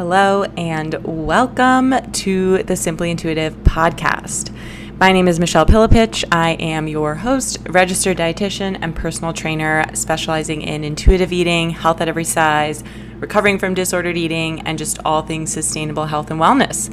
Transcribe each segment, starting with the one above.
Hello, and welcome to the Simply Intuitive podcast. My name is Michelle Pillepich. I am your host, registered dietitian, and personal trainer specializing in intuitive eating, health at every size, recovering from disordered eating, and just all things sustainable health and wellness.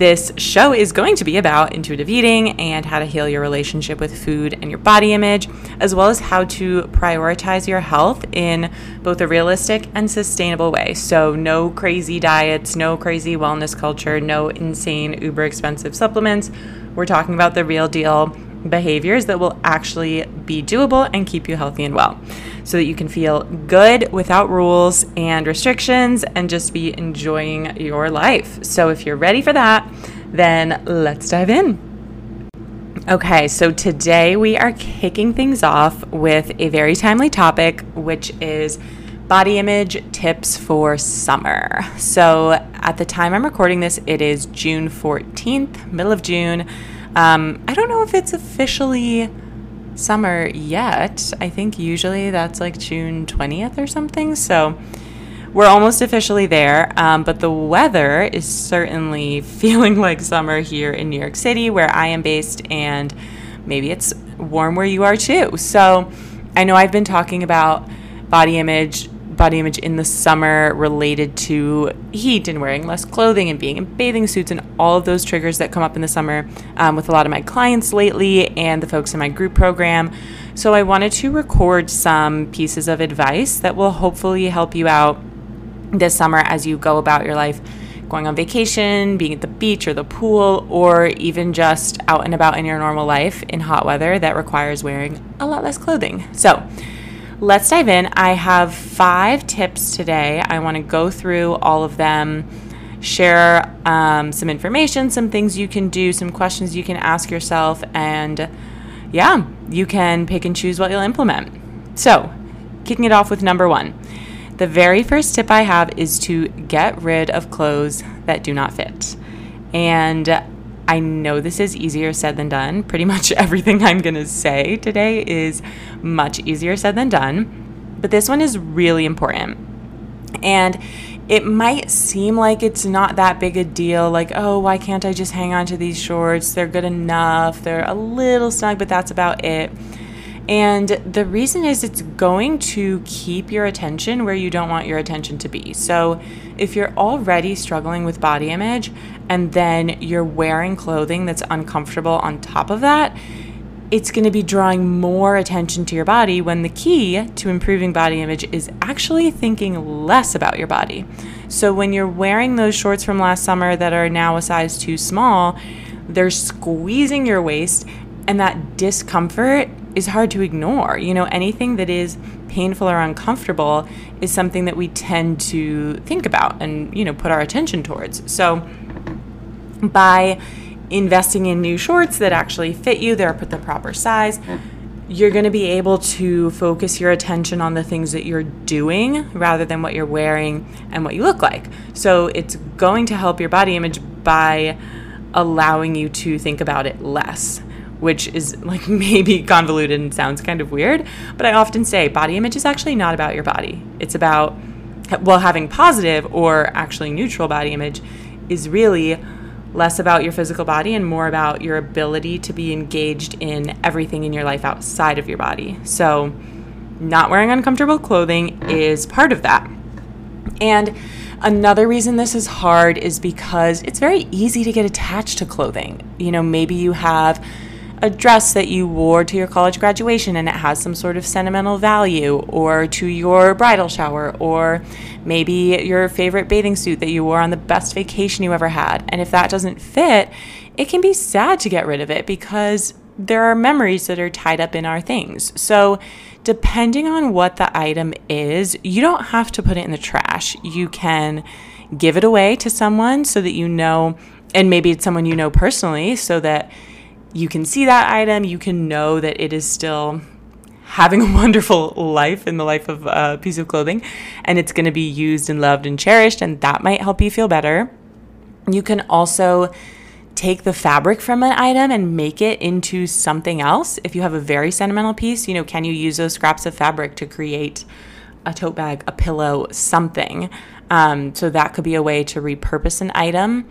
This show is going to be about intuitive eating and how to heal your relationship with food and your body image, as well as how to prioritize your health in both a realistic and sustainable way. So, no crazy diets, no crazy wellness culture, no insane, uber expensive supplements. We're talking about the real deal behaviors that will actually be doable and keep you healthy and well so that you can feel good without rules and restrictions and just be enjoying your life. So, if you're ready for that, then let's dive in. Okay, so today we are kicking things off with a very timely topic, which is body image tips for summer. So, at the time I'm recording this, it is June 14th, middle of June. Um, I don't know if it's officially summer yet. I think usually that's like June 20th or something. So we're almost officially there. Um, but the weather is certainly feeling like summer here in New York City, where I am based, and maybe it's warm where you are too. So I know I've been talking about body image body image in the summer related to heat and wearing less clothing and being in bathing suits and all of those triggers that come up in the summer um, with a lot of my clients lately and the folks in my group program. So I wanted to record some pieces of advice that will hopefully help you out this summer as you go about your life going on vacation, being at the beach or the pool, or even just out and about in your normal life in hot weather that requires wearing a lot less clothing. So, let's dive in. I have five tips today. I want to go through all of them, share um, some information, some things you can do, some questions you can ask yourself, and yeah, you can pick and choose what you'll implement. So, kicking it off with number one. The very first tip I have is to get rid of clothes that do not fit. And I know this is easier said than done. Pretty much everything I'm going to say today is much easier said than done. But this one is really important. And it might seem like it's not that big a deal. Like, oh, why can't I just hang on to these shorts? They're good enough. They're a little snug, but that's about it. And the reason is it's going to keep your attention where you don't want your attention to be. So, if you're already struggling with body image and then you're wearing clothing that's uncomfortable on top of that, it's going to be drawing more attention to your body when the key to improving body image is actually thinking less about your body. So, when you're wearing those shorts from last summer that are now a size too small, they're squeezing your waist, and that discomfort is hard to ignore. You know, anything that is painful or uncomfortable is something that we tend to think about and, you know, put our attention towards. So by investing in new shorts that actually fit you, they're put the proper size, you're going to be able to focus your attention on the things that you're doing rather than what you're wearing and what you look like. So it's going to help your body image by allowing you to think about it less which is like maybe convoluted and sounds kind of weird, but I often say body image is actually not about your body. It's about, well, having positive or actually neutral body image is really less about your physical body and more about your ability to be engaged in everything in your life outside of your body. So, not wearing uncomfortable clothing is part of that. And another reason this is hard is because it's very easy to get attached to clothing. You know, maybe you have a dress that you wore to your college graduation and it has some sort of sentimental value, or to your bridal shower, or maybe your favorite bathing suit that you wore on the best vacation you ever had. And if that doesn't fit, it can be sad to get rid of it because there are memories that are tied up in our things. So, depending on what the item is, you don't have to put it in the trash. You can give it away to someone so that you know, and maybe it's someone you know personally, so that you can see that item, you can know that it is still having a wonderful life in the life of a piece of clothing and it's going to be used and loved and cherished and that might help you feel better. You can also take the fabric from an item and make it into something else. If you have a very sentimental piece, you know, can you use those scraps of fabric to create a tote bag, a pillow, something. Um, so that could be a way to repurpose an item.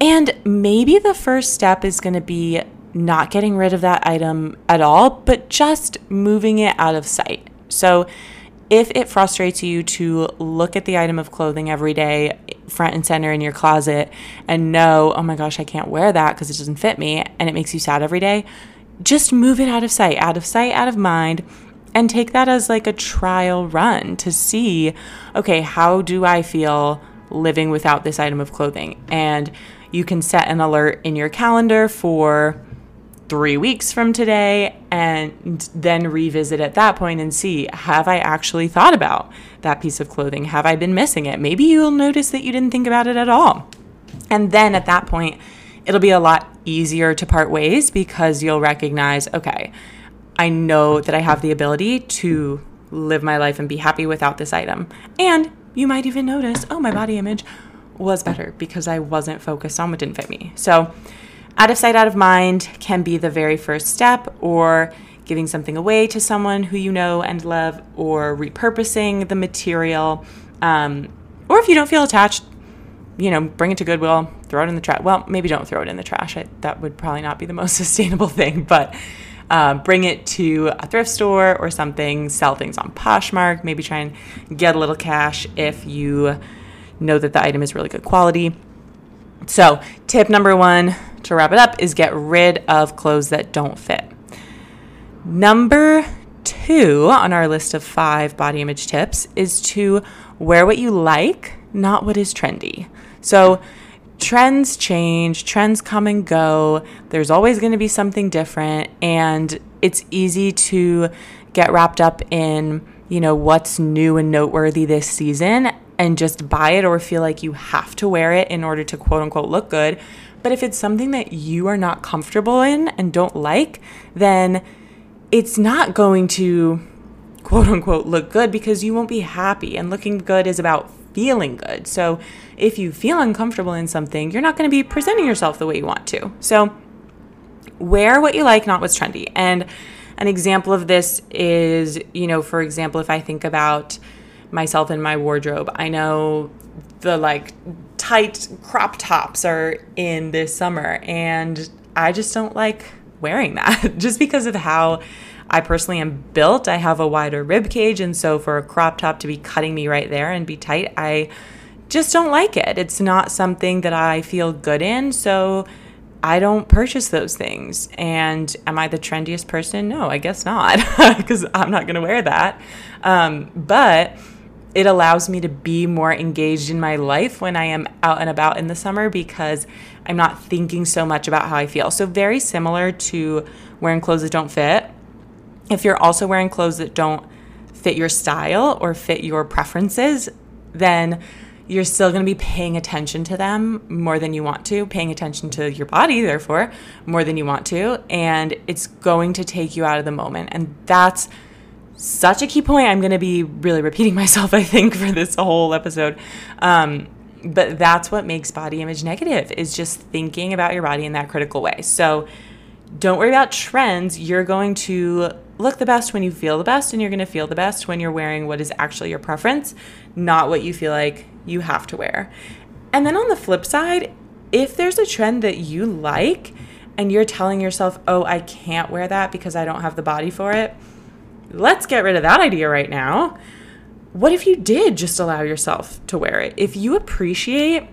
And maybe the first step is going to be not getting rid of that item at all, but just moving it out of sight. So if it frustrates you to look at the item of clothing every day, front and center in your closet, and know, oh my gosh, I can't wear that because it doesn't fit me, and it makes you sad every day, just move it out of sight, out of sight, out of mind, and take that as like a trial run to see, okay, how do I feel living without this item of clothing? And you can set an alert in your calendar for three weeks from today and then revisit at that point and see have I actually thought about that piece of clothing? Have I been missing it? Maybe you'll notice that you didn't think about it at all. And then at that point, it'll be a lot easier to part ways because you'll recognize okay, I know that I have the ability to live my life and be happy without this item. And you might even notice, oh, my body image was better because I wasn't focused on what didn't fit me. So, out of sight, out of mind can be the very first step, or giving something away to someone who you know and love, or repurposing the material. Um, or if you don't feel attached, you know, bring it to Goodwill, throw it in the trash. Well, maybe don't throw it in the trash. I, that would probably not be the most sustainable thing, but uh, bring it to a thrift store or something, sell things on Poshmark, maybe try and get a little cash if you know that the item is really good quality. So, tip number one to wrap it up is get rid of clothes that don't fit. Number two on our list of five body image tips is to wear what you like, not what is trendy. So, trends change, trends come and go. There's always going to be something different. And it's easy to get wrapped up in, you know, what's new and noteworthy this season and just buy it or feel like you have to wear it in order to quote unquote look good. But if it's something that you are not comfortable in and don't like, then it's not going to quote unquote look good because you won't be happy. And looking good is about feeling good. So if you feel uncomfortable in something, you're not going to be presenting yourself the way you want to. So wear what you like, not what's trendy. And an example of this is, you know, for example, if I think about myself in my wardrobe, I know the like tight crop tops are in this summer and I just don't like wearing that just because of how I personally am built. I have a wider rib cage, and so for a crop top to be cutting me right there and be tight, I just don't like it. It's not something that I feel good in, so I don't purchase those things. And am I the trendiest person? No, I guess not, because I'm not going to wear that. Um, but it allows me to be more engaged in my life when I am out and about in the summer because I'm not thinking so much about how I feel. So, very similar to wearing clothes that don't fit if you're also wearing clothes that don't fit your style or fit your preferences, then you're still going to be paying attention to them more than you want to, paying attention to your body, therefore, more than you want to. And it's going to take you out of the moment. And that's such a key point. I'm going to be really repeating myself, I think, for this whole episode. Um, but that's what makes body image negative is just thinking about your body in that critical way. So don't worry about trends. You're going to look the best when you feel the best, and you're going to feel the best when you're wearing what is actually your preference, not what you feel like you have to wear. And then on the flip side, if there's a trend that you like and you're telling yourself, oh, I can't wear that because I don't have the body for it, let's get rid of that idea right now. What if you did just allow yourself to wear it? If you appreciate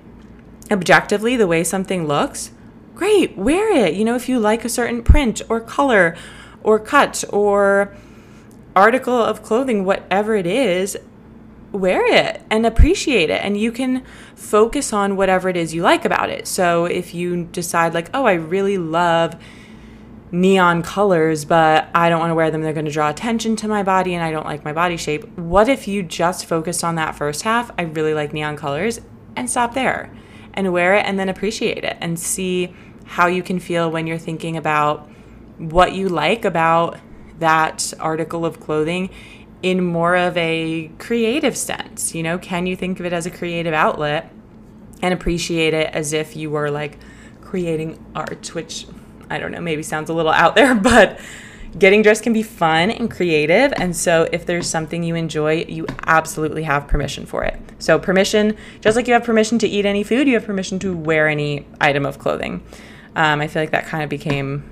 objectively the way something looks, great, wear it. You know, if you like a certain print or color or cut or article of clothing, whatever it is, wear it and appreciate it. And you can focus on whatever it is you like about it. So if you decide, like, oh, I really love neon colors, but I don't want to wear them, they're going to draw attention to my body and I don't like my body shape. What if you just focused on that first half? I really like neon colors and stop there and wear it and then appreciate it and see how you can feel when you're thinking about what you like about that article of clothing in more of a creative sense. You know, can you think of it as a creative outlet and appreciate it as if you were like creating art, which I don't know, maybe sounds a little out there, but getting dressed can be fun and creative. And so, if there's something you enjoy, you absolutely have permission for it. So, permission, just like you have permission to eat any food, you have permission to wear any item of clothing. Um, I feel like that kind of became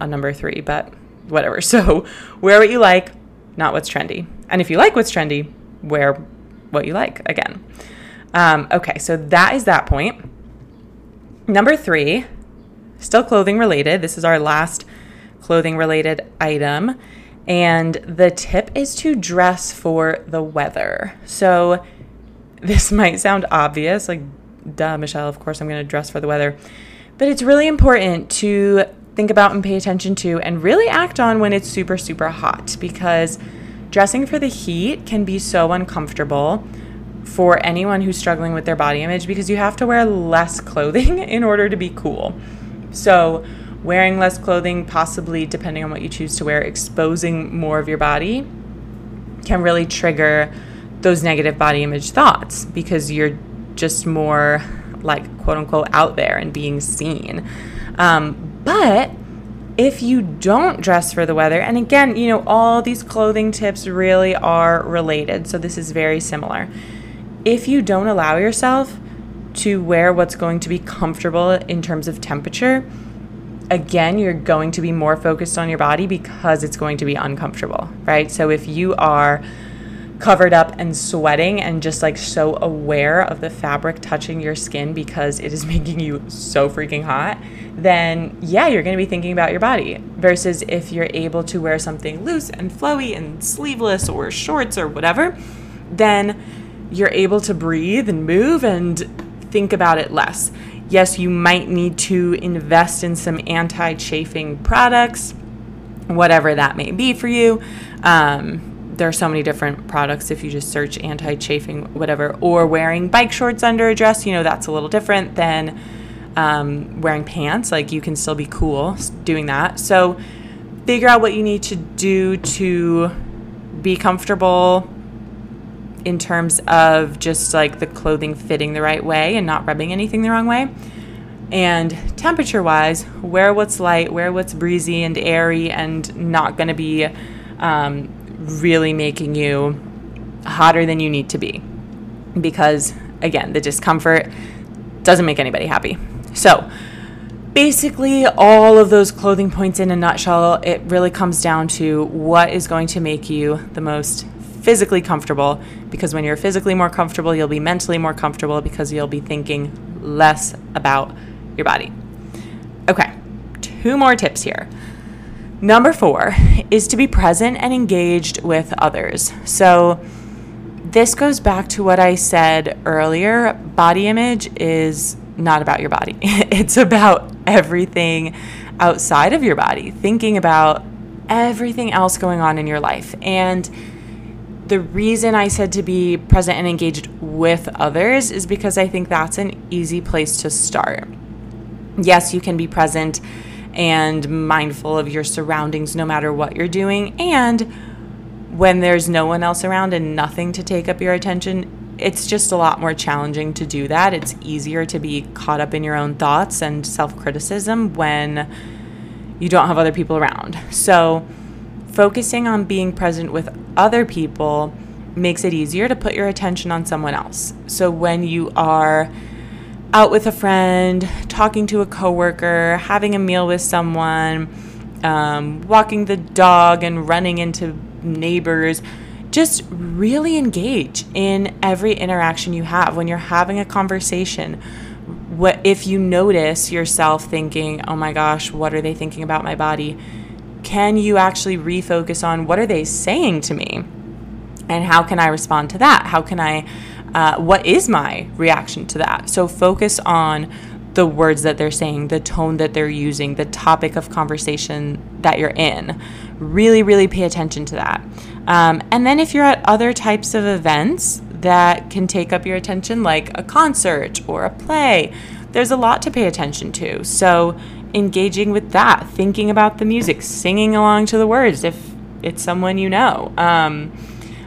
a number three, but whatever. So, wear what you like, not what's trendy. And if you like what's trendy, wear what you like again. Um, okay, so that is that point. Number three, still clothing related. This is our last clothing related item. And the tip is to dress for the weather. So this might sound obvious, like, duh, Michelle, of course I'm going to dress for the weather. But it's really important to think about and pay attention to and really act on when it's super, super hot because dressing for the heat can be so uncomfortable for anyone who's struggling with their body image because you have to wear less clothing in order to be cool. So, wearing less clothing, possibly depending on what you choose to wear, exposing more of your body can really trigger those negative body image thoughts because you're just more like quote unquote out there and being seen. Um, but if you don't dress for the weather, and again, you know, all these clothing tips really are related, so this is very similar. If you don't allow yourself to wear what's going to be comfortable in terms of temperature, again, you're going to be more focused on your body because it's going to be uncomfortable, right? So if you are covered up and sweating and just like so aware of the fabric touching your skin because it is making you so freaking hot, then yeah, you're going to be thinking about your body. Versus if you're able to wear something loose and flowy and sleeveless or shorts or whatever, then you're able to breathe and move and think about it less. Yes, you might need to invest in some anti chafing products, whatever that may be for you. Um, there are so many different products if you just search anti chafing, whatever, or wearing bike shorts under a dress, you know, that's a little different than um, wearing pants. Like you can still be cool doing that. So figure out what you need to do to be comfortable in terms of just like the clothing fitting the right way and not rubbing anything the wrong way. And temperature wise, wear what's light, wear what's breezy and airy and not going to be um, really making you hotter than you need to be. Because again, the discomfort doesn't make anybody happy. So, basically, all of those clothing points in a nutshell, it really comes down to what is going to make you the most physically comfortable. Because when you're physically more comfortable, you'll be mentally more comfortable because you'll be thinking less about your body. Okay, two more tips here. Number four is to be present and engaged with others. So, this goes back to what I said earlier body image is not about your body, it's about everything outside of your body, thinking about everything else going on in your life. And the reason I said to be present and engaged with others is because I think that's an easy place to start. Yes, you can be present and mindful of your surroundings no matter what you're doing. And when there's no one else around and nothing to take up your attention, it's just a lot more challenging to do that. It's easier to be caught up in your own thoughts and self criticism when you don't have other people around. So, focusing on being present with other people makes it easier to put your attention on someone else. So, when you are out with a friend, talking to a coworker, having a meal with someone, um, walking the dog and running into neighbors. Just really engage in every interaction you have. When you're having a conversation, what if you notice yourself thinking, "Oh my gosh, what are they thinking about my body?" Can you actually refocus on what are they saying to me? And how can I respond to that? How can I uh, what is my reaction to that? So focus on the words that they're saying, the tone that they're using, the topic of conversation that you're in. Really, really pay attention to that. Um, and then if you're at other types of events that can take up your attention, like a concert or a play, there's a lot to pay attention to. So engaging with that, thinking about the music, singing along to the words if it's someone you know. Um,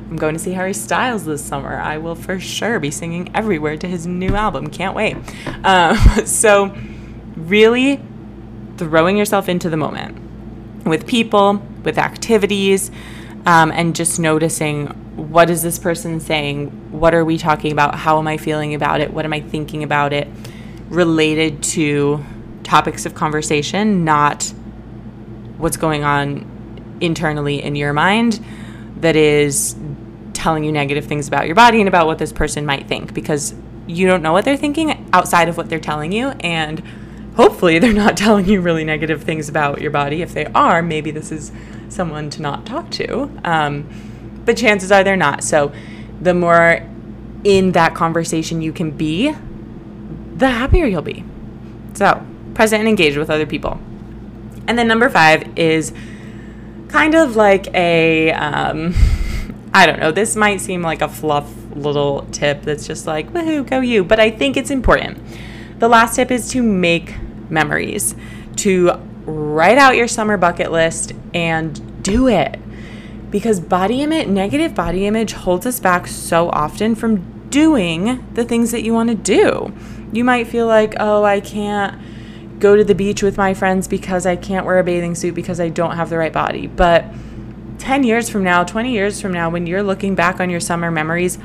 I'm going to see Harry Styles this summer. I will for sure be singing everywhere to his new album. Can't wait. Um, so, really throwing yourself into the moment with people, with activities, um, and just noticing what is this person saying? What are we talking about? How am I feeling about it? What am I thinking about it? Related to topics of conversation, not what's going on internally in your mind that is telling you negative things about your body and about what this person might think because you don't know what they're thinking outside of what they're telling you and hopefully they're not telling you really negative things about your body. If they are maybe this is someone to not talk to um, but chances are they're not. So the more in that conversation you can be the happier you'll be. So present and engaged with other people and then number five is kind of like a um, I don't know, this might seem like a fluff little tip that's just like, woohoo, go you. But I think it's important. The last tip is to make memories, to write out your summer bucket list and do it. Because body image, negative body image holds us back so often from doing the things that you want to do. You might feel like, oh, I can't go to the beach with my friends because I can't wear a bathing suit because I don't have the right body. But 10 years from now, 20 years from now, when you're looking back on your summer memories,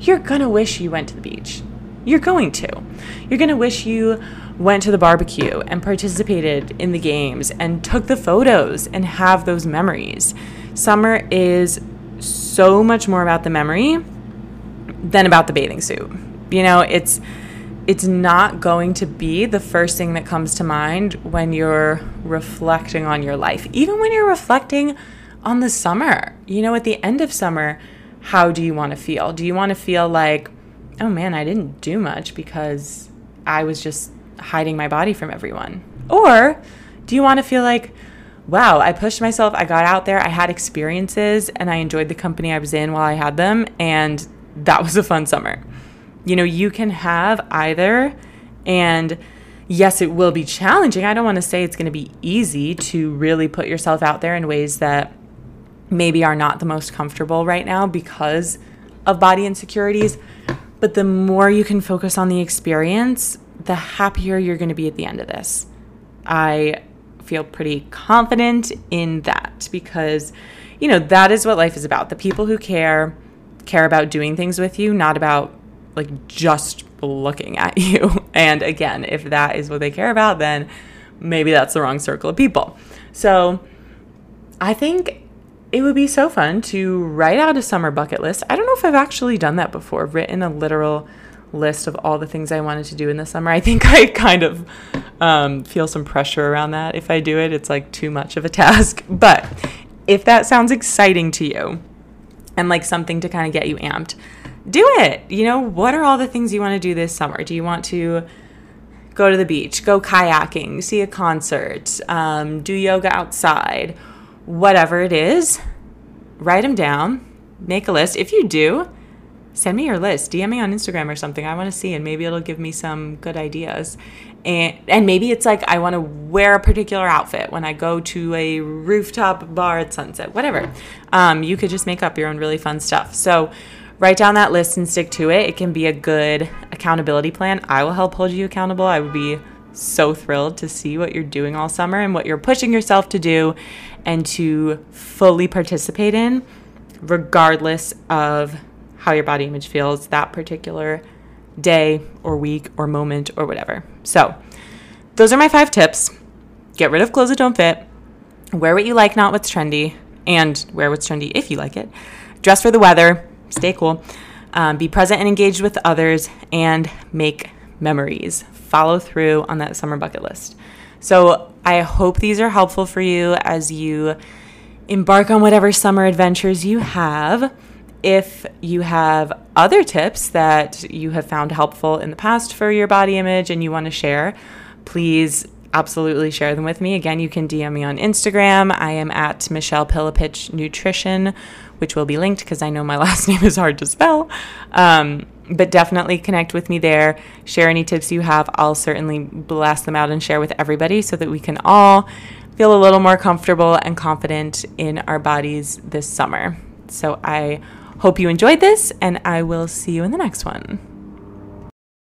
you're going to wish you went to the beach. You're going to. You're going to wish you went to the barbecue and participated in the games and took the photos and have those memories. Summer is so much more about the memory than about the bathing suit. You know, it's it's not going to be the first thing that comes to mind when you're reflecting on your life. Even when you're reflecting on the summer. You know, at the end of summer, how do you want to feel? Do you want to feel like, oh man, I didn't do much because I was just hiding my body from everyone? Or do you want to feel like, wow, I pushed myself, I got out there, I had experiences, and I enjoyed the company I was in while I had them, and that was a fun summer? You know, you can have either, and yes, it will be challenging. I don't want to say it's going to be easy to really put yourself out there in ways that maybe are not the most comfortable right now because of body insecurities. But the more you can focus on the experience, the happier you're going to be at the end of this. I feel pretty confident in that because, you know, that is what life is about. The people who care care about doing things with you, not about like just looking at you. And again, if that is what they care about, then maybe that's the wrong circle of people. So I think it would be so fun to write out a summer bucket list. I don't know if I've actually done that before, written a literal list of all the things I wanted to do in the summer. I think I kind of um, feel some pressure around that. If I do it, it's like too much of a task. But if that sounds exciting to you and like something to kind of get you amped, do it. You know, what are all the things you want to do this summer? Do you want to go to the beach, go kayaking, see a concert, um, do yoga outside? whatever it is, write them down, make a list. If you do, send me your list, DM me on Instagram or something. I want to see, and maybe it'll give me some good ideas. And and maybe it's like I want to wear a particular outfit when I go to a rooftop bar at sunset. Whatever. Um, you could just make up your own really fun stuff. So write down that list and stick to it. It can be a good accountability plan. I will help hold you accountable. I would be so thrilled to see what you're doing all summer and what you're pushing yourself to do and to fully participate in, regardless of how your body image feels that particular day or week or moment or whatever. So, those are my five tips. Get rid of clothes that don't fit, wear what you like, not what's trendy, and wear what's trendy if you like it. Dress for the weather, stay cool, um, be present and engaged with others, and make memories follow through on that summer bucket list. So I hope these are helpful for you as you embark on whatever summer adventures you have. If you have other tips that you have found helpful in the past for your body image and you want to share, please absolutely share them with me. Again, you can DM me on Instagram. I am at Michelle Pillepich Nutrition, which will be linked because I know my last name is hard to spell. Um, but definitely connect with me there. Share any tips you have. I'll certainly blast them out and share with everybody so that we can all feel a little more comfortable and confident in our bodies this summer. So I hope you enjoyed this, and I will see you in the next one.